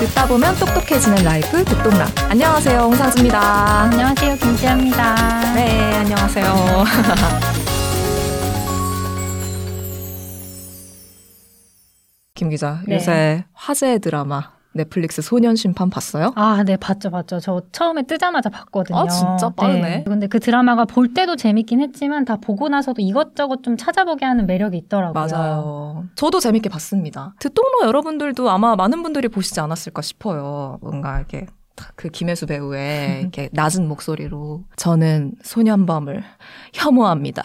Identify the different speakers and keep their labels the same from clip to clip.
Speaker 1: 듣다 보면 똑똑해지는 라이프 듣동라. 안녕하세요, 홍상수입니다.
Speaker 2: 안녕하세요, 김지아입니다.
Speaker 1: 네, 안녕하세요. 김 기자,
Speaker 2: 네.
Speaker 1: 요새 화제 드라마 넷플릭스 소년 심판 봤어요?
Speaker 2: 아, 네, 봤죠, 봤죠. 저 처음에 뜨자마자 봤거든요.
Speaker 1: 아, 진짜 빠르네.
Speaker 2: 네. 근데 그 드라마가 볼 때도 재밌긴 했지만 다 보고 나서도 이것저것 좀 찾아보게 하는 매력이 있더라고요.
Speaker 1: 맞아요. 저도 재밌게 봤습니다. 듣동로 여러분들도 아마 많은 분들이 보시지 않았을까 싶어요. 뭔가 이렇게 그 김혜수 배우의 이렇게 낮은 목소리로 저는 소년범을 혐오합니다.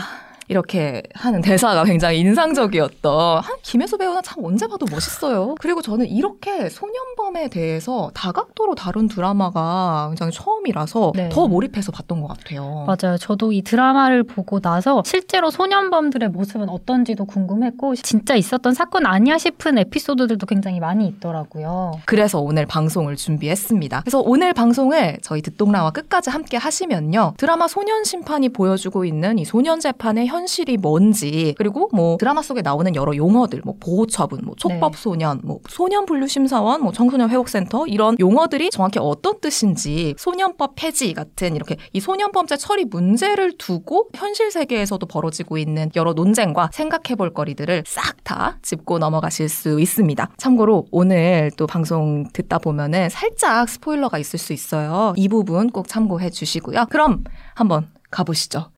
Speaker 1: 이렇게 하는 대사가 굉장히 인상적이었던 한 김혜수 배우는 참 언제 봐도 멋있어요. 그리고 저는 이렇게 소년범에 대해서 다각도로 다룬 드라마가 굉장히 처음이라서
Speaker 2: 네.
Speaker 1: 더 몰입해서 봤던 것 같아요.
Speaker 2: 맞아요. 저도 이 드라마를 보고 나서 실제로 소년범들의 모습은 어떤지도 궁금했고 진짜 있었던 사건 아니야 싶은 에피소드들도 굉장히 많이 있더라고요.
Speaker 1: 그래서 오늘 방송을 준비했습니다. 그래서 오늘 방송을 저희 듣동라와 끝까지 함께 하시면요. 드라마 소년 심판이 보여주고 있는 이 소년 재판의 현 실이 뭔지, 그리고 뭐 드라마 속에 나오는 여러 용어들, 뭐 보호처분, 뭐 촉법 소년, 뭐 소년 분류 심사원, 뭐 청소년 회복센터 이런 용어들이 정확히 어떤 뜻인지 소년법 폐지 같은 이렇게 이 소년범죄 처리 문제를 두고 현실 세계에서도 벌어지고 있는 여러 논쟁과 생각해 볼 거리들을 싹 다 짚고 넘어가실 수 있습니다. 참고로 오늘 또 방송 듣다 보면은 살짝 스포일러가 있을 수 있어요. 이 부분 꼭 참고해 주시고요. 그럼 한번 가보시죠.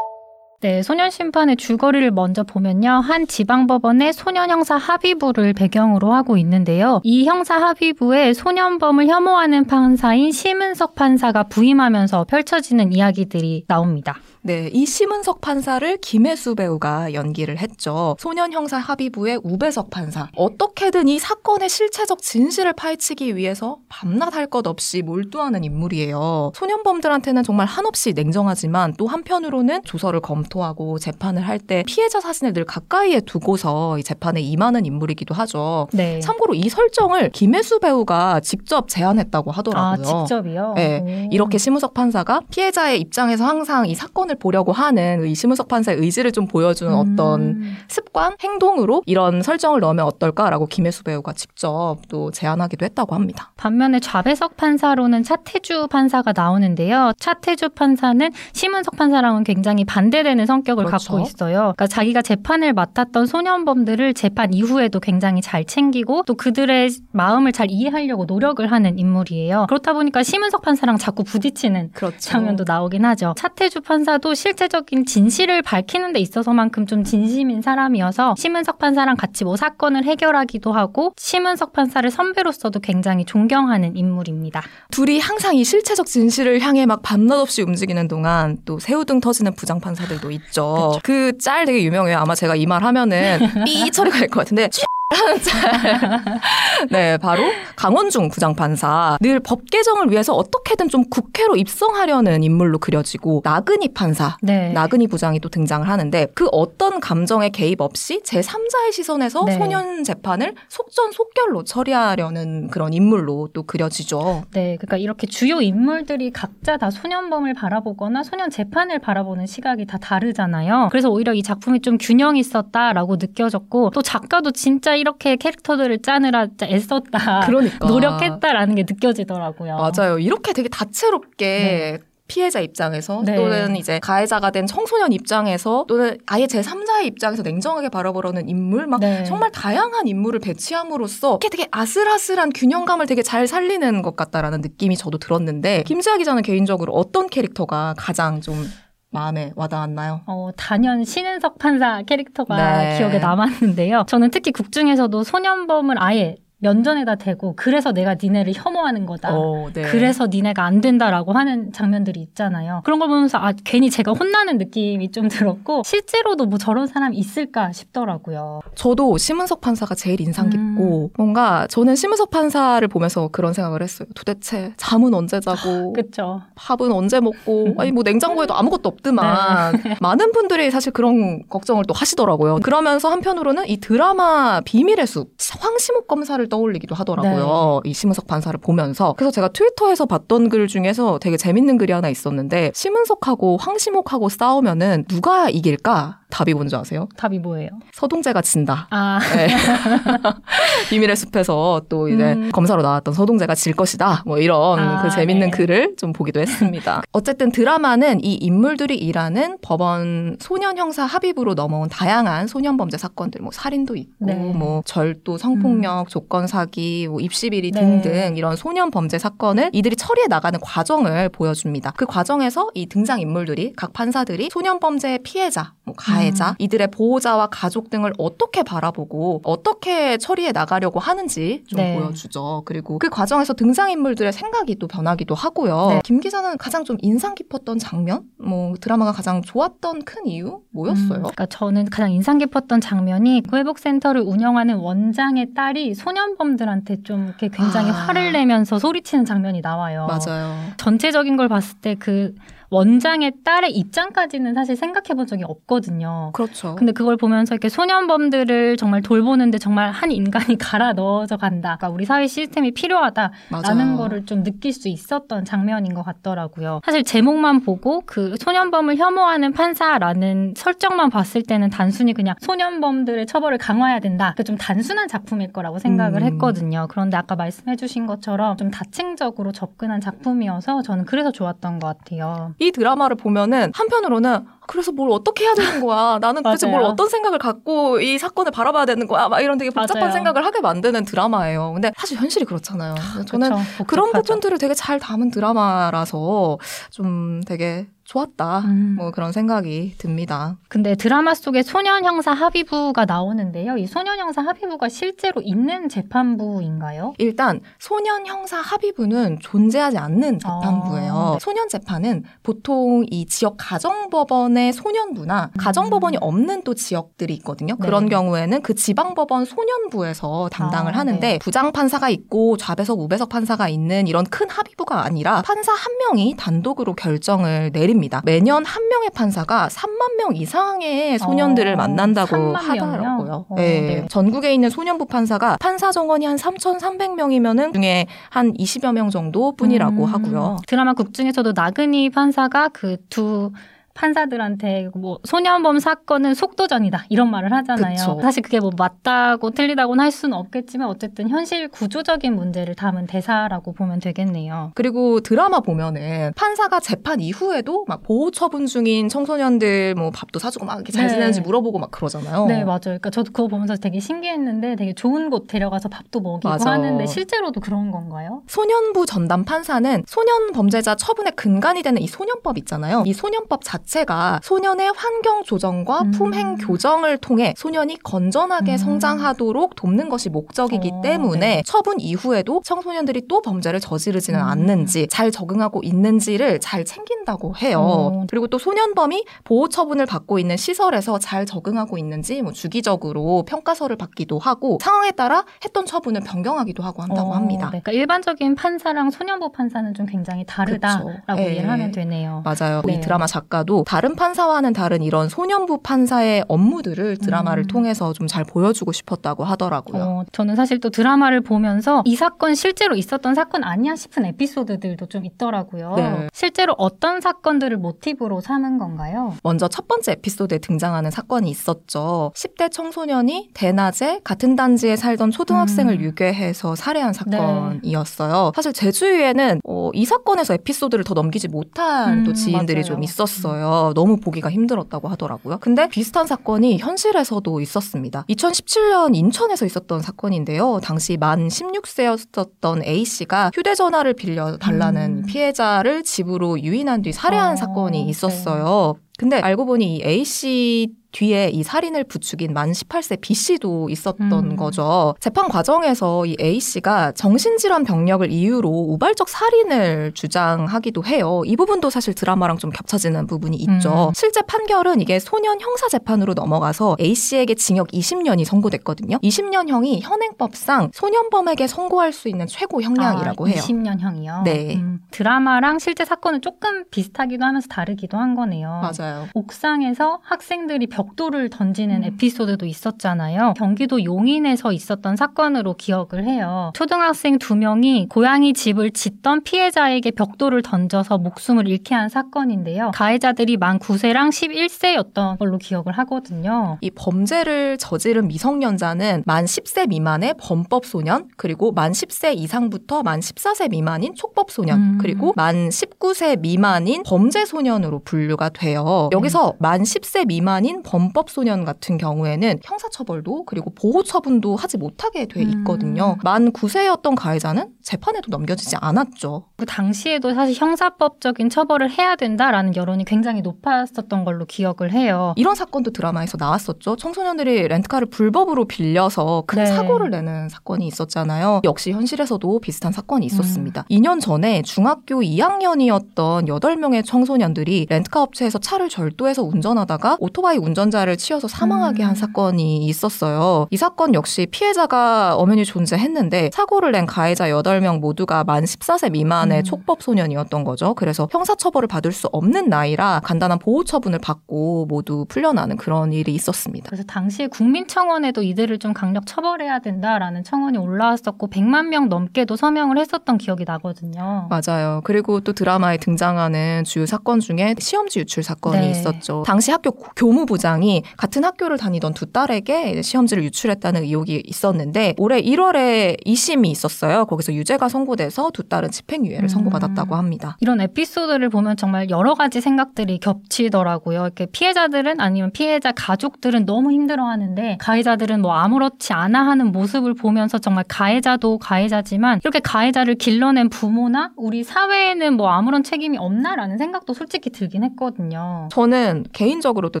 Speaker 2: 네, 소년 심판의 줄거리를 먼저 보면요. 한 지방법원의 소년 형사 합의부를 배경으로 하고 있는데요. 이 형사 합의부에 소년범을 혐오하는 판사인 심은석 판사가 부임하면서 펼쳐지는 이야기들이 나옵니다.
Speaker 1: 네, 이 심은석 판사를 김혜수 배우가 연기를 했죠. 소년 형사 합의부의 우배석 판사. 어떻게든 이 사건의 실체적 진실을 파헤치기 위해서 밤낮 할 것 없이 몰두하는 인물이에요. 소년범들한테는 정말 한없이 냉정하지만 또 한편으로는 조서를 검 토하고 재판을 할 때 피해자 사진을 늘 가까이에 두고서 이 재판에 임하는 인물이기도 하죠.
Speaker 2: 네.
Speaker 1: 참고로 이 설정을 김혜수 배우가 직접 제안했다고 하더라고요.
Speaker 2: 아, 직접이요?
Speaker 1: 네,
Speaker 2: 오.
Speaker 1: 이렇게 심우석 판사가 피해자의 입장에서 항상 이 사건을 보려고 하는 이 심우석 판사의 의지를 좀 보여주는 어떤
Speaker 2: 음.
Speaker 1: 습관, 행동으로 이런 설정을 넣으면 어떨까라고 김혜수 배우가 직접 또 제안하기도 했다고 합니다.
Speaker 2: 반면에 좌배석 판사로는 차태주 판사가 나오는데요. 차태주 판사는 심은석 판사랑은 굉장히 반대되는 성격을
Speaker 1: 그렇죠.
Speaker 2: 갖고 있어요. 그러니까 자기가 재판을 맡았던 소년범들을 재판 이후에도 굉장히 잘 챙기고 또 그들의 마음을 잘 이해하려고 노력을 하는 인물이에요. 그렇다 보니까 심은석 판사랑 자꾸 부딪히는
Speaker 1: 그렇죠.
Speaker 2: 장면도 나오긴 하죠. 차태주 판사도 실제적인 진실을 밝히는 데 있어서만큼 좀 진심인 사람이어서 심은석 판사랑 같이 뭐 사건을 해결하기도 하고 심은석 판사를 선배로서도 굉장히 존경하는 인물입니다.
Speaker 1: 둘이 항상 이 실체적 진실을 향해 막 밤낮 없이 움직이는 동안 또 새우등 터지는 부장 판사들도 있죠. 그 짤 되게 유명해요. 아마 제가 이 말 하면은 삐 처리가 될 것 같은데. 네, 바로 강원중 부장판사. 늘 법 개정을 위해서 어떻게든 좀 국회로 입성하려는 인물로 그려지고 나근희 판사.
Speaker 2: 네.
Speaker 1: 나근희 부장이 또 등장을 하는데 그 어떤 감정의 개입 없이 제3자의 시선에서
Speaker 2: 네.
Speaker 1: 소년 재판을 속전속결로 처리하려는 그런 인물로 또 그려지죠.
Speaker 2: 네, 그러니까 이렇게 주요 인물들이 각자 다 소년범을 바라보거나 소년 재판을 바라보는 시각이 다 다르잖아요. 그래서 오히려 이 작품이 좀 균형 있었다라고 느껴졌고 또 작가도 진짜 이렇게 캐릭터들을 짜느라 애썼다.
Speaker 1: 그러니까
Speaker 2: 노력했다라는 게 느껴지더라고요.
Speaker 1: 맞아요. 이렇게 되게 다채롭게 피해자 입장에서
Speaker 2: 네.
Speaker 1: 또는 이제 가해자가 된 청소년 입장에서 또는 아예 제3자의 입장에서 냉정하게 바라보려는 인물 막
Speaker 2: 네.
Speaker 1: 정말 다양한 인물을 배치함으로써 이렇게 되게 아슬아슬한 균형감을 되게 잘 살리는 것 같다라는 느낌이 저도 들었는데 김지아 기자는 개인적으로 어떤 캐릭터가 가장 좀 마음에 와닿았나요?
Speaker 2: 어, 단연 신은석 판사 캐릭터가
Speaker 1: 네.
Speaker 2: 기억에 남았는데요. 저는 특히 극 중에서도 소년범을 아예 면전에다 대고 그래서 내가 니네를 혐오하는 거다.
Speaker 1: 어, 네.
Speaker 2: 그래서 니네가 안 된다라고 하는 장면들이 있잖아요. 그런 걸 보면서 아 괜히 제가 혼나는 느낌이 좀 들었고 실제로도 뭐 저런 사람이 있을까 싶더라고요.
Speaker 1: 저도 심은석 판사가 제일 인상 깊고
Speaker 2: 음.
Speaker 1: 뭔가 저는 심은석 판사를 보면서 그런 생각을 했어요. 도대체 잠은 언제 자고
Speaker 2: 그렇죠.
Speaker 1: 밥은 언제 먹고 아니 뭐 냉장고에도 아무것도 없더만 많은 분들이 사실 그런 걱정을 또 하시더라고요. 그러면서 한편으로는 이 드라마 비밀의 숲 황시목 검사를 떠올리기도 하더라고요. 이 심은석 판사를 보면서 그래서 제가 트위터에서 봤던 글 중에서 되게 재밌는 글이 하나 있었는데 심은석하고 황시목하고 싸우면은 누가 이길까? 답이 뭔지 아세요?
Speaker 2: 답이 뭐예요?
Speaker 1: 서동재가 진다.
Speaker 2: 아,
Speaker 1: 네. 비밀의 숲에서 또 이제
Speaker 2: 음.
Speaker 1: 검사로 나왔던 서동재가 질 것이다. 뭐 이런
Speaker 2: 아,
Speaker 1: 그 재밌는
Speaker 2: 네.
Speaker 1: 글을 좀 보기도 했습니다. 어쨌든 드라마는 이 인물들이 일하는 법원 소년 형사 합의부로 넘어온 다양한 소년 범죄 사건들, 뭐 살인도 있고,
Speaker 2: 네.
Speaker 1: 뭐 절도, 성폭력, 조건 사기, 뭐 입시 비리
Speaker 2: 네.
Speaker 1: 등등 이런 소년 범죄 사건을 이들이 처리해 나가는 과정을 보여줍니다. 그 과정에서 이 등장 인물들이 각 판사들이 소년 범죄의 피해자, 뭐 가해자,
Speaker 2: 음.
Speaker 1: 이들의 보호자와 가족 등을 어떻게 바라보고 어떻게 처리해 나가려고 하는지 좀
Speaker 2: 네.
Speaker 1: 보여주죠. 그리고 그 과정에서 등장 인물들의 생각이 또 변하기도 하고요.
Speaker 2: 네.
Speaker 1: 김 기자는 가장 좀 인상 깊었던 장면, 뭐 드라마가 가장 좋았던 큰 이유 뭐였어요?
Speaker 2: 음, 그러니까 저는 가장 인상 깊었던 장면이 그 회복 센터를 운영하는 원장의 딸이 소년범들한테 좀 이렇게 굉장히
Speaker 1: 아.
Speaker 2: 화를 내면서 소리치는 장면이 나와요.
Speaker 1: 맞아요.
Speaker 2: 전체적인 걸 봤을 때그 원장의 딸의 입장까지는 사실 생각해 본 적이 없거든요.
Speaker 1: 그렇죠.
Speaker 2: 근데 그걸 보면서 이렇게 소년범들을 정말 돌보는데 정말 한 인간이 갈아 넣어져 간다. 그러니까 우리 사회 시스템이 필요하다라는
Speaker 1: 맞아요.
Speaker 2: 거를 좀 느낄 수 있었던 장면인 것 같더라고요. 사실 제목만 보고 그 소년범을 혐오하는 판사라는 설정만 봤을 때는 단순히 그냥 소년범들의 처벌을 강화해야 된다. 그 좀 단순한 작품일 거라고 생각을
Speaker 1: 음.
Speaker 2: 했거든요. 그런데 아까 말씀해 주신 것처럼 좀 다층적으로 접근한 작품이어서 저는 그래서 좋았던 것 같아요.
Speaker 1: 이 드라마를 보면은 한편으로는 그래서 뭘 어떻게 해야 되는 거야? 나는 도대체 뭘. 어떤 생각을 갖고 이 사건을 바라봐야 되는 거야? 막 이런 되게 복잡한
Speaker 2: 맞아요.
Speaker 1: 생각을 하게 만드는 드라마예요. 근데 사실 현실이 그렇잖아요. 저는
Speaker 2: 그쵸,
Speaker 1: 그런. 부분들을 되게 잘 담은 드라마라서 좀 되게 좋았다.
Speaker 2: 음.
Speaker 1: 뭐 그런 생각이 듭니다.
Speaker 2: 근데 드라마 속에 소년 형사 합의부가 나오는데요. 이 소년 형사 합의부가 실제로 있는 재판부인가요?
Speaker 1: 일단 소년 형사 합의부는 존재하지 않는 재판부예요.
Speaker 2: 아.
Speaker 1: 소년 재판은 보통 이 지역 가정법원 의 소년부나 가정법원이 없는 또 지역들이 있거든요.
Speaker 2: 음. 네.
Speaker 1: 그런 경우에는 그 지방법원 소년부에서 담당을
Speaker 2: 아,
Speaker 1: 하는데
Speaker 2: 네.
Speaker 1: 부장 판사가 있고 좌배석 우배석 판사가 있는 이런 큰 합의부가 아니라 판사 한 명이 단독으로 결정을 내립니다. 매년 한 명의 판사가 3만 명 이상의 소년들을
Speaker 2: 어,
Speaker 1: 만난다고
Speaker 2: 3만
Speaker 1: 하더라고요.
Speaker 2: 어,
Speaker 1: 네.
Speaker 2: 네.
Speaker 1: 전국에 있는 소년부 판사가 판사 정원이 한 3,300명이면은 중에 한 20여 명 정도뿐이라고
Speaker 2: 음,
Speaker 1: 하고요.
Speaker 2: 드라마 극 중에서도 나그니 판사가 그두 판사들한테 뭐 소년범 사건은 속도전이다 이런 말을 하잖아요.
Speaker 1: 그쵸.
Speaker 2: 사실 그게 뭐 맞다고 틀리다고는 할 수는 없겠지만 어쨌든 현실 구조적인 문제를 담은 대사라고 보면 되겠네요.
Speaker 1: 그리고 드라마 보면은 판사가 재판 이후에도 막 보호 처분 중인 청소년들 뭐 밥도 사주고 막 이렇게 잘
Speaker 2: 네.
Speaker 1: 지내는지 물어보고 막 그러잖아요.
Speaker 2: 네, 맞아요. 그러니까 저도 그거 보면서 되게 신기했는데 되게 좋은 곳 데려가서 밥도 먹이고
Speaker 1: 맞아.
Speaker 2: 하는데 실제로도 그런 건가요?
Speaker 1: 소년부 전담 판사는 소년 범죄자 처분의 근간이 되는 이 소년법 있잖아요. 이 소년법 자체 가 소년의 환경 조정과
Speaker 2: 음.
Speaker 1: 품행 교정을 통해 소년이 건전하게
Speaker 2: 음.
Speaker 1: 성장하도록 돕는 것이 목적이기
Speaker 2: 어,
Speaker 1: 때문에
Speaker 2: 네.
Speaker 1: 처분 이후에도 청소년들이 또 범죄를 저지르지는
Speaker 2: 음.
Speaker 1: 않는지 잘 적응하고 있는지를 잘 챙긴다고 해요.
Speaker 2: 어.
Speaker 1: 그리고 또 소년범이 보호 처분을 받고 있는 시설에서 잘 적응하고 있는지 뭐 주기적으로 평가서를 받기도 하고 상황에 따라 했던 처분을 변경하기도 하고 한다고
Speaker 2: 어,
Speaker 1: 합니다.
Speaker 2: 네. 그러니까 일반적인 판사랑 소년부 판사는 좀 굉장히 다르다라고
Speaker 1: 그쵸. 예.
Speaker 2: 이해를 하면 되네요.
Speaker 1: 맞아요.
Speaker 2: 네.
Speaker 1: 이 드라마 작가도 다른 판사와는 다른 이런 소년부 판사의 업무들을 드라마를
Speaker 2: 음.
Speaker 1: 통해서 좀 잘 보여주고 싶었다고 하더라고요.
Speaker 2: 어, 저는 사실 또 드라마를 보면서 이 사건 실제로 있었던 사건 아니야 싶은 에피소드들도 좀 있더라고요.
Speaker 1: 네.
Speaker 2: 실제로 어떤 사건들을 모티브로 삼은 건가요?
Speaker 1: 먼저 첫 번째 에피소드에 등장하는 사건이 있었죠. 10대 청소년이 대낮에 같은 단지에 살던 초등학생을
Speaker 2: 음. 네.
Speaker 1: 유괴해서 살해한 사건이었어요. 사실 제 주위에는 어, 이 사건에서 에피소드를 더 넘기지 못한
Speaker 2: 음,
Speaker 1: 또 지인들이
Speaker 2: 맞아요.
Speaker 1: 좀 있었어요. 너무 보기가 힘들었다고 하더라고요. 근데 비슷한 사건이 현실에서도 있었습니다. 2017년 인천에서 있었던 사건인데요. 당시 만 16세였었던 A씨가 휴대전화를 빌려 달라는
Speaker 2: 음.
Speaker 1: 피해자를 집으로 유인한 뒤 살해한
Speaker 2: 어,
Speaker 1: 사건이 있었어요. 근데 알고 보니 이 A씨 뒤에 이 살인을 부추긴 만 18세 B씨도 있었던
Speaker 2: 음.
Speaker 1: 거죠. 재판 과정에서 이 A씨가 정신질환 병력을 이유로 우발적 살인을 주장하기도 해요. 이 부분도 사실 드라마랑 좀 겹쳐지는 부분이 있죠.
Speaker 2: 음.
Speaker 1: 실제 판결은 이게 소년 형사 재판으로 넘어가서 A씨에게 징역 20년이 선고됐거든요. 20년형이 현행법상 소년범에게 선고할 수 있는 최고 형량이라고
Speaker 2: 아,
Speaker 1: 해요.
Speaker 2: 20년형이요.
Speaker 1: 네.
Speaker 2: 드라마랑 실제 사건은 조금 비슷하기도 하면서 다르기도 한 거네요.
Speaker 1: 맞아요. 맞아요.
Speaker 2: 옥상에서 학생들이 벽돌을 던지는
Speaker 1: 음.
Speaker 2: 에피소드도 있었잖아요. 경기도 용인에서 있었던 사건으로 기억을 해요. 초등학생 두 명이 고양이 집을 짓던 피해자에게 벽돌을 던져서 목숨을 잃게 한 사건인데요. 가해자들이 만 9세랑 11세였던 걸로 기억을 하거든요.
Speaker 1: 이 범죄를 저지른 미성년자는 만 10세 미만의 범법 소년, 그리고 만 10세 이상부터 만 14세 미만인 촉법 소년,
Speaker 2: 음.
Speaker 1: 그리고 만 19세 미만인 범죄 소년으로 분류가 돼요. 여기서 만 10세 미만인 범법 소년 같은 경우에는 형사처벌도 그리고 보호 처분도 하지 못하게 돼 있거든요. 만 9세였던 가해자는 재판에도 넘겨지지 않았죠.
Speaker 2: 그 당시에도 사실 형사법적인 처벌을 해야 된다라는 여론이 굉장히 높았었던 걸로 기억을 해요.
Speaker 1: 이런 사건도 드라마에서 나왔었죠. 청소년들이 렌트카를 불법으로 빌려서 큰
Speaker 2: 네.
Speaker 1: 사고를 내는 사건이 있었잖아요. 역시 현실에서도 비슷한 사건이 있었습니다. 2년 전에 중학교 2학년이었던 8명의 청소년들이 렌트카 업체에서 차를 절도해서 운전하다가 오토바이 운전자를 치여서 사망하게
Speaker 2: 음.
Speaker 1: 한 사건이 있었어요. 이 사건 역시 피해자가 엄연히 존재했는데 사고를 낸 가해자 8명 모두가 만 14세 미만의
Speaker 2: 음.
Speaker 1: 촉법 소년이었던 거죠. 그래서 형사처벌을 받을 수 없는 나이라 간단한 보호 처분을 받고 모두 풀려나는 그런 일이 있었습니다.
Speaker 2: 그래서 당시에 국민청원에도 이들을 좀 강력 처벌해야 된다라는 청원이 올라왔었고 100만 명 넘게도 서명을 했었던 기억이 나거든요.
Speaker 1: 맞아요. 그리고 또 드라마에 등장하는 주요 사건 중에 시험지 유출 사건이
Speaker 2: 네.
Speaker 1: 있었죠. 당시 학교 고- 교무부장이 같은 학교를 다니던 두 딸에게 시험지를 유출했다는 의혹이 있었는데 올해 1월에 2심이 있었어요. 거기서 유죄가 선고돼서 두 딸은 집행유예를
Speaker 2: 음.
Speaker 1: 선고받았다고 합니다.
Speaker 2: 이런 에피소드를 보면 정말 여러 가지 생각들이 겹치더라고요. 이렇게 피해자들은 아니면 피해자 가족들은 너무 힘들어하는데 가해자들은 뭐 아무렇지 않아 하는 모습을 보면서 정말 가해자도 가해자지만 이렇게 가해자를 길러낸 부모나 우리 사회에는 뭐 아무런 책임이 없나라는 생각도 솔직히 들긴 했거든요.
Speaker 1: 저는 개인적으로도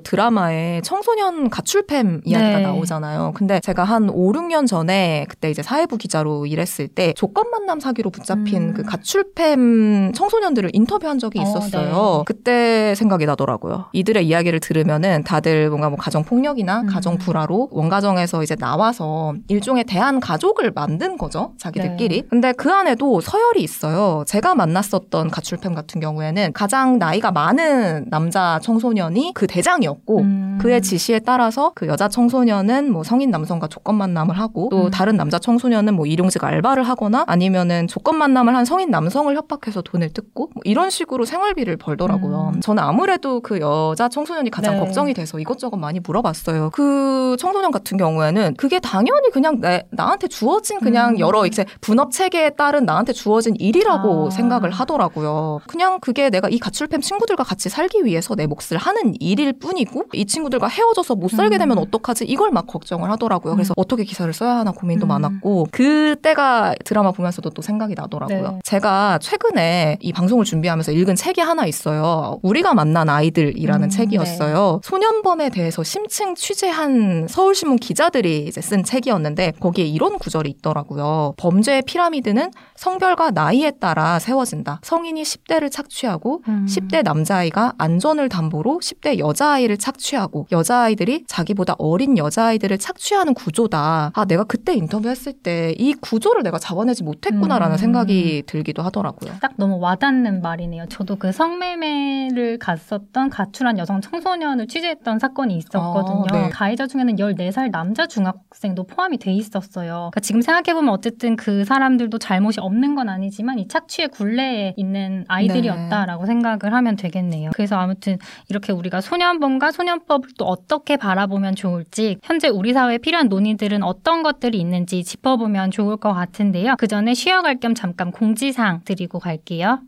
Speaker 1: 드라마에 청소년 가출팸 이야기가
Speaker 2: 네.
Speaker 1: 나오잖아요. 근데 제가 한 5, 6년 전에 그때 이제 사회부 기자로 일했을 때 조건 만남 사기로 붙잡힌
Speaker 2: 음.
Speaker 1: 그 가출팸 청소년들을 인터뷰한 적이
Speaker 2: 어,
Speaker 1: 있었어요.
Speaker 2: 네.
Speaker 1: 그때 생각이 나더라고요. 이들의 이야기를 들으면은 다들 뭔가 뭐 가정 폭력이나
Speaker 2: 음.
Speaker 1: 가정 불화로 원가정에서 이제 나와서 일종의 대한 가족을 만든 거죠. 자기들끼리.
Speaker 2: 네.
Speaker 1: 근데 그 안에도 서열이 있어요. 제가 만났었던 가출팸 같은 경우에는 가장 나이가 많은 남자 청소년이 그 대장이었고
Speaker 2: 음.
Speaker 1: 그의 지시에 따라서 그 여자 청소년은 뭐 성인 남성과 조건 만남을 하고 또
Speaker 2: 음.
Speaker 1: 다른 남자 청소년은 뭐 일용직 알바를 하거나 아니면은 조건 만남을 한 성인 남성을 협박해서 돈을 뜯고 뭐 이런 식으로 생활비를 벌더라고요.
Speaker 2: 음.
Speaker 1: 저는 아무래도 그 여자 청소년이 가장
Speaker 2: 네.
Speaker 1: 걱정이 돼서 이것저것 많이 물어봤어요. 그 청소년 같은 경우에는 그게 당연히 그냥 내, 나한테 주어진 그냥
Speaker 2: 음.
Speaker 1: 여러 이제 분업 체계에 따른 나한테 주어진 일이라고
Speaker 2: 아.
Speaker 1: 생각을 하더라고요. 그냥 그게 내가 이 가출팸 친구들과 같이 살기 위해서 내 몫을 하는 일일 뿐이고 이 친구들과 헤어져서 못 살게
Speaker 2: 음.
Speaker 1: 되면 어떡하지? 이걸 막 걱정을 하더라고요. 그래서 어떻게 기사를 써야 하나 고민도
Speaker 2: 음.
Speaker 1: 많았고 그때가 드라마 보면서도 또 생각이 나더라고요.
Speaker 2: 네.
Speaker 1: 제가 최근에 이 방송을 준비하면서 읽은 책이 하나 있어요. 우리가 만난 아이들이라는
Speaker 2: 음,
Speaker 1: 책이었어요. 소년범에 대해서 심층 취재한 서울신문 기자들이 이제 쓴 책이었는데 거기에 이런 구절이 있더라고요. 범죄의 피라미드는 성별과 나이에 따라 세워진다. 성인이 10대를 착취하고
Speaker 2: 음.
Speaker 1: 10대 남자아이가 안전을 담보로 10대 여자아이를 착취하고 여자아이들이 자기보다 어린 여자아이들을 착취하는 구조다. 아, 내가 그때 인터뷰했을 때 이 구조를 내가 잡아내지 못했구나라는
Speaker 2: 음.
Speaker 1: 생각이 들기도 하더라고요.
Speaker 2: 딱 너무 와닿는 말이네요. 저도 그 성매매를 갔었던 가출한 여성 청소년을 취재했던 사건이 있었거든요.
Speaker 1: 아, 네.
Speaker 2: 가해자 중에는 14살 남자 중학생도 포함이 돼 있었어요. 그러니까 지금 생각해보면 어쨌든 그 사람들도 잘못이 없는 건 아니지만 이 착취의 굴레에 있는 아이들이었다라고 생각을 하면 되겠네요. 그래서 아무튼 이렇게 우리가 소년범과 소년법을 또 어떻게 바라보면 좋을지 현재 우리 사회에 필요한 논의들은 어떤 것들이 있는지 짚어보면 좋을 것 같은데요. 그 전에 쉬어갈 겸 잠깐 공지사항 드리고 갈게요.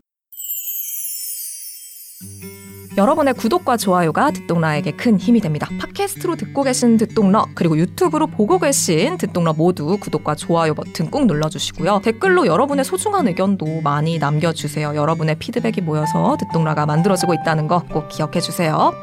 Speaker 1: 여러분의 구독과 좋아요가 듣동라에게 큰 힘이 됩니다. 팟캐스트로 듣고 계신 듣동러 그리고 유튜브로 보고 계신 듣동러 모두 구독과 좋아요 버튼 꾹 눌러주시고요. 댓글로 여러분의 소중한 의견도 많이 남겨주세요. 여러분의 피드백이 모여서 듣동라가 만들어지고 있다는 거 꼭 기억해 주세요.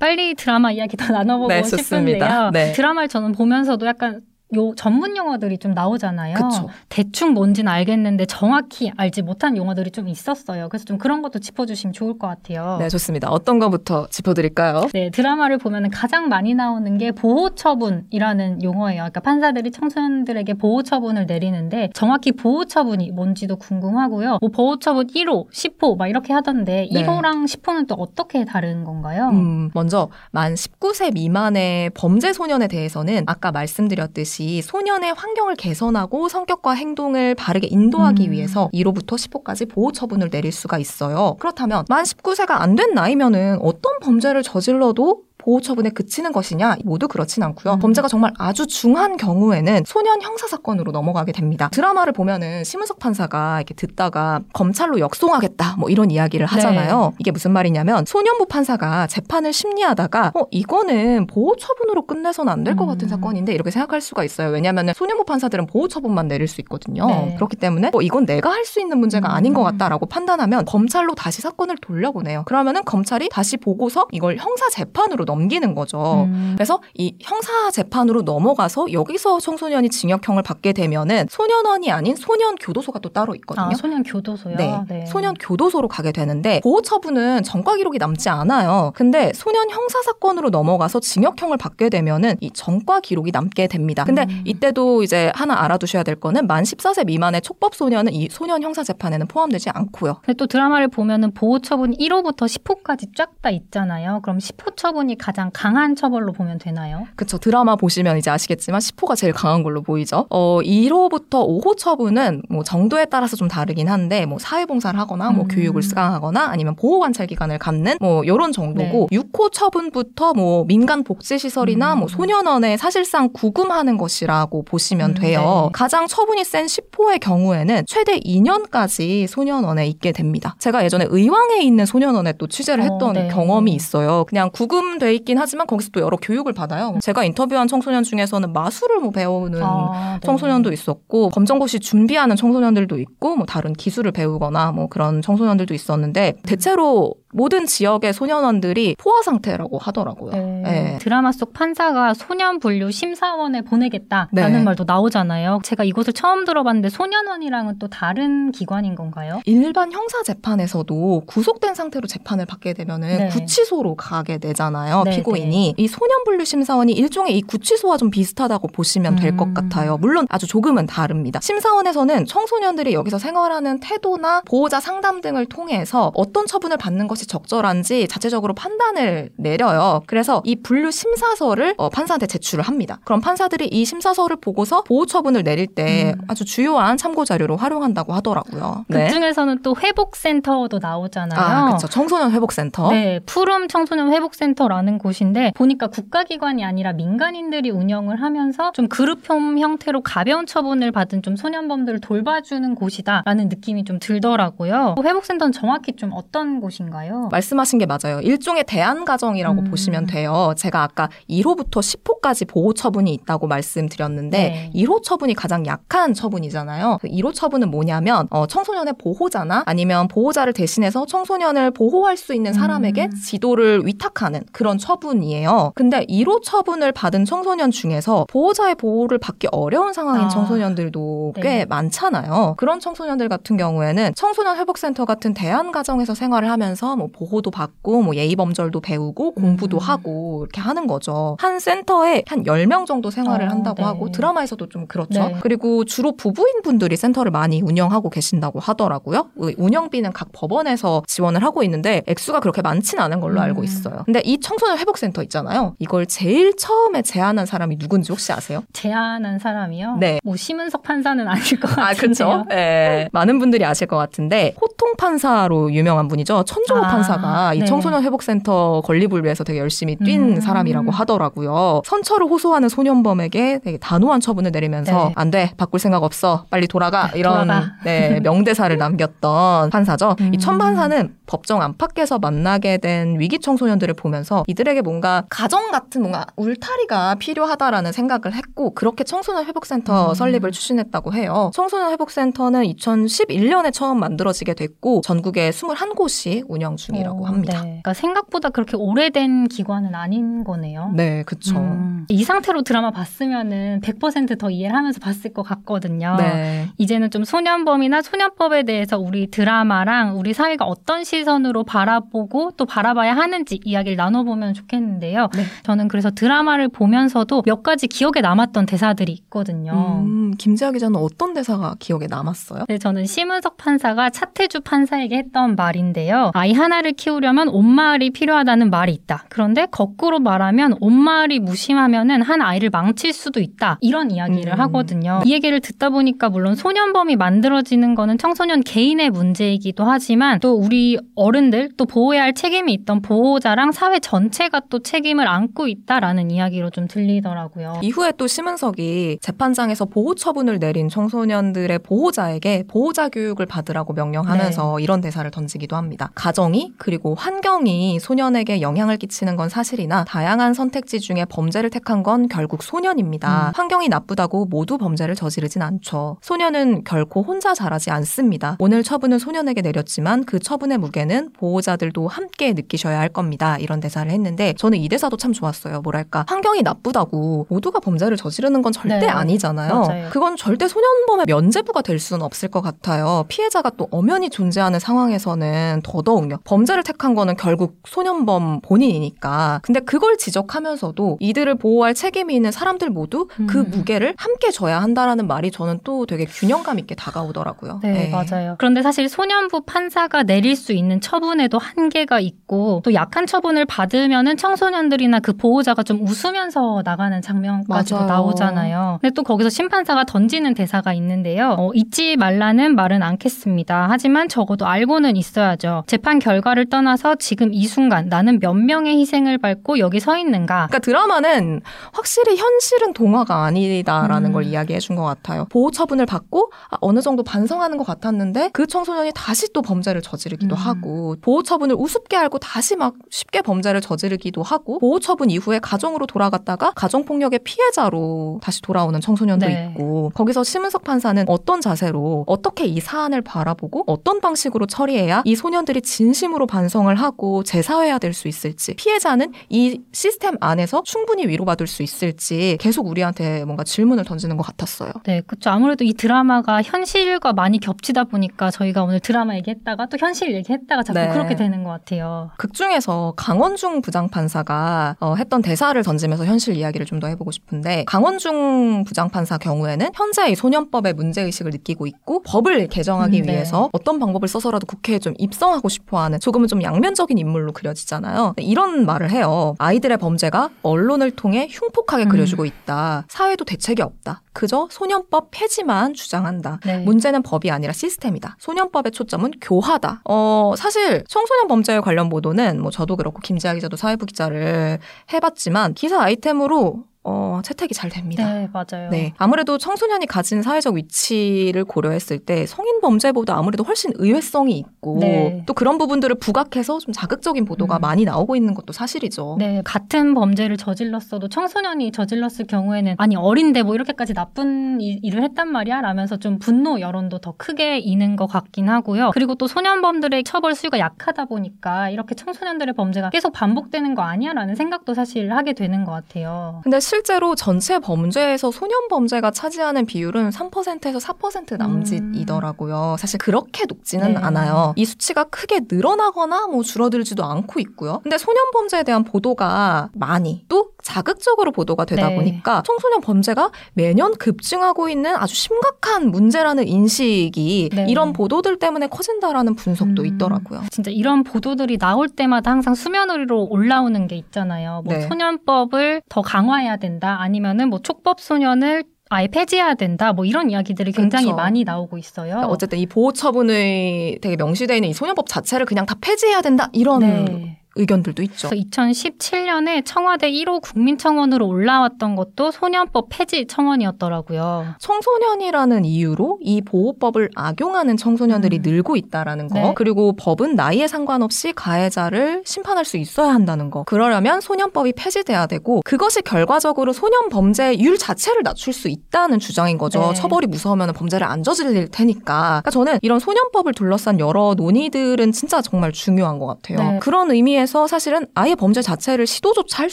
Speaker 2: 빨리 드라마 이야기 더 나눠보고
Speaker 1: 네.
Speaker 2: 싶은데요.
Speaker 1: 네.
Speaker 2: 드라마를 저는 보면서도 약간 요 전문 용어들이 좀 나오잖아요.
Speaker 1: 그쵸.
Speaker 2: 대충 뭔지는 알겠는데 정확히 알지 못한 용어들이 좀 있었어요. 그래서 좀 그런 것도 짚어주시면 좋을 것 같아요.
Speaker 1: 네, 좋습니다. 어떤 거부터 짚어드릴까요?
Speaker 2: 네, 드라마를 보면 가장 많이 나오는 게 보호처분이라는 용어예요. 그러니까 판사들이 청소년들에게 보호처분을 내리는데 정확히 보호처분이 뭔지도 궁금하고요. 뭐 보호처분 1호, 10호 막 이렇게 하던데
Speaker 1: 네.
Speaker 2: 1호랑 10호는 또 어떻게 다른 건가요?
Speaker 1: 음, 먼저 만 19세 미만의 범죄 소년에 대해서는 아까 말씀드렸듯이 소년의 환경을 개선하고 성격과 행동을 바르게 인도하기
Speaker 2: 음.
Speaker 1: 위해서 2로부터 10호까지 보호 처분을 내릴 수가 있어요. 그렇다면 만 19세가 안 된 나이면은 어떤 범죄를 저질러도 보호 처분에 그치는 것이냐? 모두 그렇진 않고요.
Speaker 2: 음.
Speaker 1: 범죄가 정말 아주 중한 경우에는 소년 형사 사건으로 넘어가게 됩니다. 드라마를 보면은 심은석 판사가 이렇게 듣다가 검찰로 역송하겠다 뭐 이런 이야기를 하잖아요. 이게 무슨 말이냐면 소년부 판사가 재판을 심리하다가 어 이거는 보호 처분으로 끝내서는 안될것 같은
Speaker 2: 음.
Speaker 1: 사건인데 이렇게 생각할 수가 있어요. 왜냐하면 소년부 판사들은 보호 처분만 내릴 수 있거든요.
Speaker 2: 네.
Speaker 1: 그렇기 때문에 어 이건 내가 할 수 있는 문제가
Speaker 2: 음.
Speaker 1: 아닌 것 같다라고 판단하면 검찰로 다시 사건을 돌려보내요. 그러면은 검찰이 다시 보고서 이걸 형사 재판으로 넘기는 거죠.
Speaker 2: 음.
Speaker 1: 그래서 이 형사 재판으로 넘어가서 여기서 청소년이 징역형을 받게 되면은 소년원이 아닌 소년 교도소가 또 따로 있거든요.
Speaker 2: 아, 소년 교도소요?
Speaker 1: 네. 소년 교도소로 가게 되는데 보호 처분은 전과 기록이 남지 않아요. 근데 소년 형사 사건으로 넘어가서 징역형을 받게 되면은 이 전과 기록이 남게 됩니다. 근데
Speaker 2: 음.
Speaker 1: 이때도 이제 하나 알아두셔야 될 거는 만 14세 미만의 촉법 소년은 이 소년 형사 재판에는 포함되지 않고요.
Speaker 2: 근데 또 드라마를 보면은 보호 처분 1호부터 10호까지 쫙 다 있잖아요. 그럼 10호 처분이 가장 강한 처벌로 보면 되나요?
Speaker 1: 그쵸. 드라마 보시면 이제 아시겠지만 10호가 제일 강한 걸로 보이죠. 어, 1호부터 5호 처분은 뭐 정도에 따라서 좀 다르긴 한데 뭐 사회봉사를 하거나 뭐
Speaker 2: 음.
Speaker 1: 교육을 수강하거나 아니면 보호관찰 기간을 갖는 뭐 요런 정도고 6호 처분부터 뭐 민간 복지시설이나
Speaker 2: 음.
Speaker 1: 뭐 소년원에 사실상 구금하는 것이라고 보시면
Speaker 2: 음,
Speaker 1: 돼요.
Speaker 2: 네.
Speaker 1: 가장 처분이 센 10호의 경우에는 최대 2년까지 소년원에 있게 됩니다. 제가 예전에 의왕에 있는 소년원에 또 취재를
Speaker 2: 어,
Speaker 1: 했던
Speaker 2: 네.
Speaker 1: 경험이 있어요. 그냥 구금돼 있긴 하지만 거기서 또 여러 교육을 받아요. 제가 인터뷰한 청소년 중에서는 마술을 뭐 배우는
Speaker 2: 아, 네.
Speaker 1: 청소년도 있었고 검정고시 준비하는 청소년들도 있고 뭐 다른 기술을 배우거나 뭐 그런 청소년들도 있었는데 대체로 모든 지역의 소년원들이 포화 상태라고 하더라고요.
Speaker 2: 네.
Speaker 1: 예.
Speaker 2: 드라마 속 판사가 소년 분류 심사원에 보내겠다라는
Speaker 1: 네.
Speaker 2: 말도 나오잖아요. 제가 이곳을 처음 들어봤는데 소년원이랑은 또 다른 기관인 건가요?
Speaker 1: 일반 형사 재판에서도 구속된 상태로 재판을 받게 되면은
Speaker 2: 네.
Speaker 1: 구치소로 가게 되잖아요.
Speaker 2: 네,
Speaker 1: 피고인이 이 소년 분류 심사원이 일종의 이 구치소와 좀 비슷하다고 보시면 될것
Speaker 2: 음.
Speaker 1: 같아요. 물론 아주 조금은 다릅니다. 심사원에서는 청소년들이 여기서 생활하는 태도나 보호자 상담 등을 통해서 어떤 처분을 받는 것이 적절한지 자체적으로 판단을 내려요. 그래서 이 분류 심사서를 어, 판사한테 제출을 합니다. 그럼 판사들이 이 심사서를 보고서 보호 처분을 내릴 때
Speaker 2: 음.
Speaker 1: 아주 주요한 참고 자료로 활용한다고 하더라고요.
Speaker 2: 그 중에서는 또 회복센터도 나오잖아요.
Speaker 1: 아, 그렇죠. 청소년 회복센터.
Speaker 2: 네, 푸름 청소년 회복센터라는 곳인데 보니까 국가기관이 아니라 민간인들이 운영을 하면서 좀 그룹형 형태로 가벼운 처분을 받은 좀 소년범들을 돌봐주는 곳이다라는 느낌이 좀 들더라고요. 회복센터는 정확히 좀 어떤 곳인가요?
Speaker 1: 말씀하신 게 맞아요. 일종의 대안 가정이라고
Speaker 2: 음.
Speaker 1: 보시면 돼요. 제가 아까 1호부터 10호까지 보호 처분이 있다고 말씀드렸는데
Speaker 2: 네.
Speaker 1: 1호 처분이 가장 약한 처분이잖아요. 그 1호 처분은 뭐냐면 어, 청소년의 보호자나 아니면 보호자를 대신해서 청소년을 보호할 수 있는 사람에게
Speaker 2: 음.
Speaker 1: 지도를 위탁하는 그런 처분이에요. 근데 1호 처분을 받은 청소년 중에서 보호자의 보호를 받기 어려운 상황인
Speaker 2: 아.
Speaker 1: 청소년들도
Speaker 2: 네.
Speaker 1: 꽤 많잖아요. 그런 청소년들 같은 경우에는 청소년 회복센터 같은 대안 가정에서 생활을 하면서 뭐 보호도 받고 뭐 예의 범절도 배우고 공부도
Speaker 2: 음.
Speaker 1: 하고 이렇게 하는 거죠. 한 센터에 한 10명 정도 생활을
Speaker 2: 어,
Speaker 1: 한다고
Speaker 2: 네.
Speaker 1: 하고 드라마에서도 좀 그렇죠.
Speaker 2: 네.
Speaker 1: 그리고 주로 부부인 분들이 센터를 많이 운영하고 계신다고 하더라고요. 그 운영비는 각 법원에서 지원을 하고 있는데 액수가 그렇게 많지는 않은 걸로
Speaker 2: 음.
Speaker 1: 알고 있어요. 근데 이 청소년 회복 센터 있잖아요. 이걸 제일 처음에 제안한 사람이 누군지 혹시 아세요?
Speaker 2: 제안한 사람이요?
Speaker 1: 네.
Speaker 2: 뭐 심은석 판사는 아닐 것 같은데요.
Speaker 1: 아, 그렇죠. 네. 많은 분들이 아실 것 같은데 호통 판사로 유명한 분이죠. 천종호
Speaker 2: 아,
Speaker 1: 판사가 이
Speaker 2: 네.
Speaker 1: 청소년 회복센터 건립을 위해서 되게 열심히 뛴
Speaker 2: 음.
Speaker 1: 사람이라고 하더라고요. 선처를 호소하는 소년범에게 되게 단호한 처분을 내리면서
Speaker 2: 네.
Speaker 1: 안 돼, 바꿀 생각 없어, 빨리 돌아가 이런
Speaker 2: 돌아가.
Speaker 1: 네, 명대사를 남겼던 판사죠.
Speaker 2: 음.
Speaker 1: 이 천 판사는 법정 안팎에서 만나게 된 위기 청소년들을 보면서 이들에게 뭔가 가정 같은 뭔가 울타리가 필요하다라는 생각을 했고 그렇게 청소년 회복센터
Speaker 2: 음.
Speaker 1: 설립을 추진했다고 해요. 청소년 회복센터는 2011년에 처음 만들어지게 됐고 전국에 21곳이 운영 을 운영 중이라고
Speaker 2: 어,
Speaker 1: 합니다.
Speaker 2: 네. 그러니까 생각보다 그렇게 오래된 기관은 아닌 거네요.
Speaker 1: 네, 그쵸.
Speaker 2: 음, 이 상태로 드라마 봤으면은 100%더 이해를 하면서 봤을 것 같거든요.
Speaker 1: 네.
Speaker 2: 이제는 좀 소년범이나 소년법에 대해서 우리 드라마랑 우리 사회가 어떤 시선으로 바라보고 또 바라봐야 하는지 이야기를 나눠보면 좋겠는데요.
Speaker 1: 네.
Speaker 2: 저는 그래서 드라마를 보면서도 몇 가지 기억에 남았던 대사들이 있거든요.
Speaker 1: 음, 김지아 기자는 어떤 대사가 기억에 남았어요?
Speaker 2: 네, 저는 심은석 판사가 차태주 판사에게 했던 말인데요. 아이 하나를 키우려면 온 마을이 필요하다는 말이 있다. 그런데 거꾸로 말하면 온 마을이 무심하면은 한 아이를 망칠 수도 있다. 이런 이야기를
Speaker 1: 음.
Speaker 2: 하거든요. 이 얘기를 듣다 보니까 물론 소년범이 만들어지는 거는 청소년 개인의 문제이기도 하지만 또 우리 어른들 또 보호해야 할 책임이 있던 보호자랑 사회 전체가 또 책임을 안고 있다라는 이야기로 좀 들리더라고요.
Speaker 1: 이후에 또 심은석이 재판장에서 보호 처분을 내린 청소년들의 보호자에게 보호자 교육을 받으라고 명령하면서
Speaker 2: 네.
Speaker 1: 이런 대사를 던지기도 합니다. 가정 이 그리고 환경이 소년에게 영향을 끼치는 건 사실이나 다양한 선택지 중에 범죄를 택한 건 결국 소년입니다.
Speaker 2: 음.
Speaker 1: 환경이 나쁘다고 모두 범죄를 저지르진 않죠. 소년은 결코 혼자 자라지 않습니다. 오늘 처분은 소년에게 내렸지만 그 처분의 무게는 보호자들도 함께 느끼셔야 할 겁니다. 이런 대사를 했는데 저는 이 대사도 참 좋았어요. 뭐랄까 환경이 나쁘다고 모두가 범죄를 저지르는 건 절대
Speaker 2: 네.
Speaker 1: 아니잖아요.
Speaker 2: 맞아요.
Speaker 1: 그건 절대 소년범의 면제부가 될 수는 없을 것 같아요. 피해자가 또 엄연히 존재하는 상황에서는 더더욱요. 범죄를 택한 거는 결국 소년범 본인이니까. 근데 그걸 지적하면서도 이들을 보호할 책임이 있는 사람들 모두 그
Speaker 2: 음.
Speaker 1: 무게를 함께 져야 한다라는 말이 저는 또 되게 균형감 있게 다가오더라고요.
Speaker 2: 네, 맞아요. 그런데 사실 소년부 판사가 내릴 수 있는 처분에도 한계가 있고 또 약한 처분을 받으면은 청소년들이나 그 보호자가 좀 웃으면서 나가는 장면까지도. 나오잖아요. 근데 또 거기서 심판사가 던지는 대사가 있는데요. 어, 잊지 말라는 말은 않겠습니다. 하지만 적어도 알고는 있어야죠. 재판 결 과를 떠나서 지금 이 순간 나는 몇 명의 희생을 밟고 여기 서 있는가?
Speaker 1: 그러니까 드라마는 확실히 현실은 동화가 아니다라는
Speaker 2: 음.
Speaker 1: 걸 이야기해 준 것 같아요. 보호 처분을 받고 아, 어느 정도 반성하는 것 같았는데 그 청소년이 다시 또 범죄를 저지르기도
Speaker 2: 음.
Speaker 1: 하고 보호 처분을 우습게 알고 다시 막 쉽게 범죄를 저지르기도 하고 보호 처분 이후에 가정으로 돌아갔다가 가정 폭력의 피해자로 다시 돌아오는 청소년도
Speaker 2: 네.
Speaker 1: 있고 거기서 심은석 판사는 어떤 자세로 어떻게 이 사안을 바라보고 어떤 방식으로 처리해야 이 소년들이 진 심으로 반성을 하고 재사회화될 수 있을지 피해자는 이 시스템 안에서 충분히 위로받을 수 있을지 계속 우리한테 뭔가 질문을 던지는 것 같았어요.
Speaker 2: 네, 그렇죠. 아무래도 이 드라마가 현실과 많이 겹치다 보니까 저희가 오늘 드라마 얘기했다가 또 현실 얘기했다가 자꾸
Speaker 1: 네.
Speaker 2: 그렇게 되는 것 같아요.
Speaker 1: 극 중에서 강원중 부장판사가 어, 했던 대사를 던지면서 현실 이야기를 좀 더 해보고 싶은데 강원중 부장판사 경우에는 현재 이 소년법의 문제의식을 느끼고 있고 법을 개정하기
Speaker 2: 음, 네.
Speaker 1: 위해서 어떤 방법을 써서라도 국회에 좀 입성하고 싶어하는 조금은 좀 양면적인 인물로 그려지잖아요. 이런 말을 해요. 아이들의 범죄가 언론을 통해 흉폭하게
Speaker 2: 음.
Speaker 1: 그려지고 있다. 사회도 대책이 없다. 그저 소년법 폐지만 주장한다.
Speaker 2: 네.
Speaker 1: 문제는 법이 아니라 시스템이다. 소년법의 초점은 교화다. 어, 사실 청소년 범죄에 관련 보도는 뭐 저도 그렇고 김지아 기자도 사회부 기자를 해봤지만 기사 아이템으로 어, 채택이 잘 됩니다.
Speaker 2: 네, 맞아요.
Speaker 1: 네. 아무래도 청소년이 가진 사회적 위치를 고려했을 때 성인 범죄보다 아무래도 훨씬 의외성이 있고
Speaker 2: 네.
Speaker 1: 또 그런 부분들을 부각해서 좀 자극적인 보도가
Speaker 2: 음.
Speaker 1: 많이 나오고 있는 것도 사실이죠.
Speaker 2: 네, 같은 범죄를 저질렀어도 청소년이 저질렀을 경우에는 아니 어린데 뭐 이렇게까지 나쁜 일- 일을 했단 말이야 라면서 좀 분노 여론도 더 크게 이는 것 같긴 하고요. 그리고 또 소년범들의 처벌 수위가 약하다 보니까 이렇게 청소년들의 범죄가 계속 반복되는 거 아니야라는 생각도 사실 하게 되는 것 같아요.
Speaker 1: 근데 실제로 전체 범죄에서 소년 범죄가 차지하는 비율은 3%에서 4% 남짓이더라고요. 사실 그렇게 높지는
Speaker 2: 네.
Speaker 1: 않아요. 이 수치가 크게 늘어나거나 뭐 줄어들지도 않고 있고요. 근데 소년 범죄에 대한 보도가 많이 또 자극적으로 보도가 되다
Speaker 2: 네.
Speaker 1: 보니까 청소년 범죄가 매년 급증하고 있는 아주 심각한 문제라는 인식이
Speaker 2: 네.
Speaker 1: 이런 보도들 때문에 커진다라는 분석도
Speaker 2: 음.
Speaker 1: 있더라고요.
Speaker 2: 진짜 이런 보도들이 나올 때마다 항상 수면 위로 올라오는 게 있잖아요. 뭐
Speaker 1: 네.
Speaker 2: 소년법을 더 강화해야 된다. 아니면은 뭐 촉법 소년을 아예 폐지해야 된다. 뭐 이런 이야기들이 굉장히
Speaker 1: 그쵸.
Speaker 2: 많이 나오고 있어요.
Speaker 1: 어쨌든 이 보호 처분의 되게 명시되어 있는 이 소년법 자체를 그냥 다 폐지해야 된다 이런
Speaker 2: 네.
Speaker 1: 의견들도 있죠.
Speaker 2: 2017년에 청와대 1호 국민청원으로 올라왔던 것도 소년법 폐지 청원이었더라고요.
Speaker 1: 청소년이라는 이유로 이 보호법을 악용하는 청소년들이
Speaker 2: 음.
Speaker 1: 늘고 있다라는 거.
Speaker 2: 네.
Speaker 1: 그리고 법은 나이에 상관없이 가해자를 심판할 수 있어야 한다는 거. 그러려면 소년법이 폐지돼야 되고 그것이 결과적으로 소년 범죄율 자체를 낮출 수 있다는 주장인 거죠.
Speaker 2: 네.
Speaker 1: 처벌이 무서우면 범죄를 안 저질릴 테니까. 그러니까 저는 이런 소년법을 둘러싼 여러 논의들은 진짜 정말 중요한 것 같아요.
Speaker 2: 네.
Speaker 1: 그런 의미에 서 사실은 아예 범죄 자체를 시도조차 할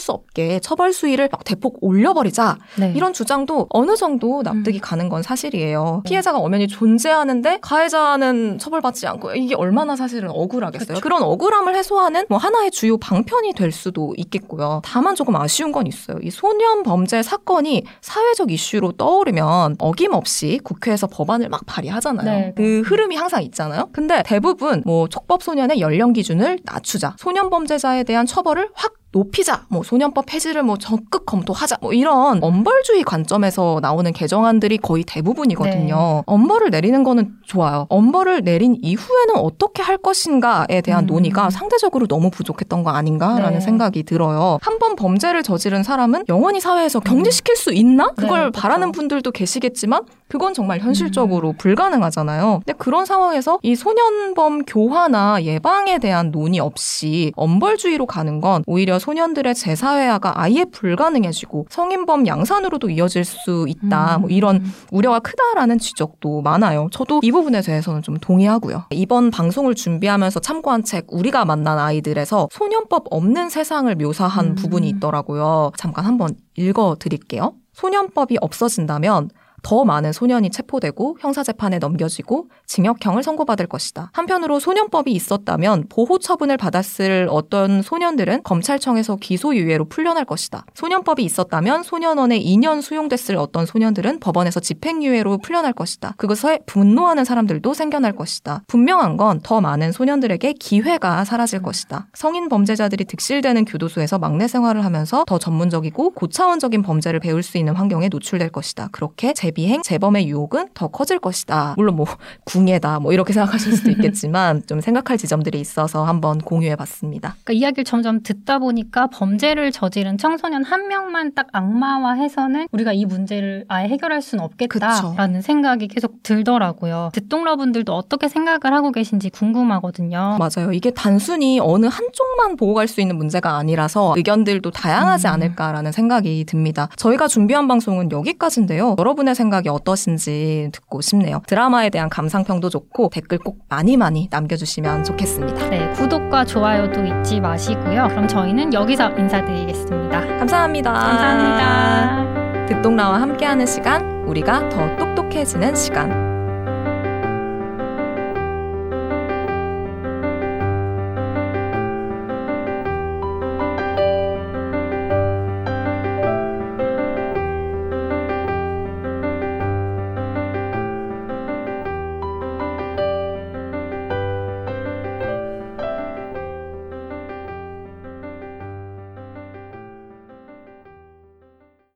Speaker 1: 수 없게 처벌 수위를 막 대폭 올려버리자
Speaker 2: 네.
Speaker 1: 이런 주장도 어느 정도 납득이
Speaker 2: 음.
Speaker 1: 가는 건 사실이에요. 피해자가 엄연히 존재하는데 가해자는 처벌받지 않고 이게 얼마나 사실은 억울하겠어요.
Speaker 2: 그쵸.
Speaker 1: 그런 억울함을 해소하는 뭐 하나의 주요 방편이 될 수도 있겠고요. 다만 조금 아쉬운 건 있어요. 이 소년 범죄 사건이 사회적 이슈로 떠오르면 어김없이 국회에서 법안을 막 발의하잖아요.
Speaker 2: 네.
Speaker 1: 그 흐름이 항상 있잖아요. 근데 대부분 뭐 촉법 소년의 연령 기준을 낮추자, 소년 범 죄자에 대한 처벌을 확 높이자, 뭐 소년법 폐지를 뭐 적극 검토하자, 뭐 이런 엄벌주의 관점에서 나오는 개정안들이 거의 대부분이거든요.
Speaker 2: 네.
Speaker 1: 엄벌을 내리는 거는 좋아요. 엄벌을 내린 이후에는 어떻게 할 것인가에 대한
Speaker 2: 음.
Speaker 1: 논의가 상대적으로 너무 부족했던 거 아닌가라는
Speaker 2: 네.
Speaker 1: 생각이 들어요. 한 번 범죄를 저지른 사람은 영원히 사회에서 경제시킬 수 있나? 그걸
Speaker 2: 네.
Speaker 1: 바라는 분들도 계시겠지만 그건 정말
Speaker 2: 음.
Speaker 1: 현실적으로 불가능하잖아요. 근데 그런 상황에서 이 소년범 교화나 예방에 대한 논의 없이 엄벌주의로 가는 건 오히려 소년들의 재사회화가 아예 불가능해지고 성인범 양산으로도 이어질 수 있다.
Speaker 2: 음.
Speaker 1: 뭐 이런 우려가 크다라는 지적도 많아요. 저도 이 부분에 대해서는 좀 동의하고요. 이번 방송을 준비하면서 참고한 책 우리가 만난 아이들에서 소년법 없는 세상을 묘사한
Speaker 2: 음.
Speaker 1: 부분이 있더라고요. 잠깐 한번 읽어 드릴게요. 소년법이 없어진다면 더 많은 소년이 체포되고 형사재판에 넘겨지고 징역형을 선고받을 것이다. 한편으로 소년법이 있었다면 보호 처분을 받았을 어떤 소년들은 검찰청에서 기소유예로 풀려날 것이다. 소년법이 있었다면 소년원에 2년 수용됐을 어떤 소년들은 법원에서 집행유예로 풀려날 것이다. 그것에 분노하는 사람들도 생겨날 것이다. 분명한 건 더 많은 소년들에게 기회가 사라질 것이다. 성인 범죄자들이 득실되는 교도소에서 막내 생활을 하면서 더 전문적이고 고차원적인 범죄를 배울 수 있는 환경에 노출될 것이다. 그렇게 재비행, 재범의 유혹은 더 커질 것이다. 물론 뭐 궁예다 뭐 이렇게 생각하실 수도 있겠지만 좀 생각할 지점들이 있어서 한번 공유해 봤습니다.
Speaker 2: 그러니까 이야기를 점점 듣다 보니까 범죄를 저지른 청소년 한 명만 딱 악마화해서는 우리가 이 문제를 아예 해결할 수는 없겠다라는 생각이 계속 들더라고요. 듣동러분들도 어떻게 생각을 하고 계신지 궁금하거든요.
Speaker 1: 맞아요. 이게 단순히 어느 한쪽만 갈수 있는 문제가 아니라서 의견들도 다양하지
Speaker 2: 음.
Speaker 1: 않을까라는 생각이 듭니다. 저희가 준비한 방송은 여기까지인데요. 여러분의 생각이 어떠신지 듣고 싶네요. 드라마에 대한 감상평도 좋고 댓글 꼭 많이 많이 남겨주시면 좋겠습니다.
Speaker 2: 네, 구독과 좋아요도 잊지 마시고요. 그럼 저희는 여기서 인사드리겠습니다.
Speaker 1: 감사합니다.
Speaker 2: 감사합니다.
Speaker 1: 듣동라와 함께하는 시간, 우리가 더 똑똑해지는 시간.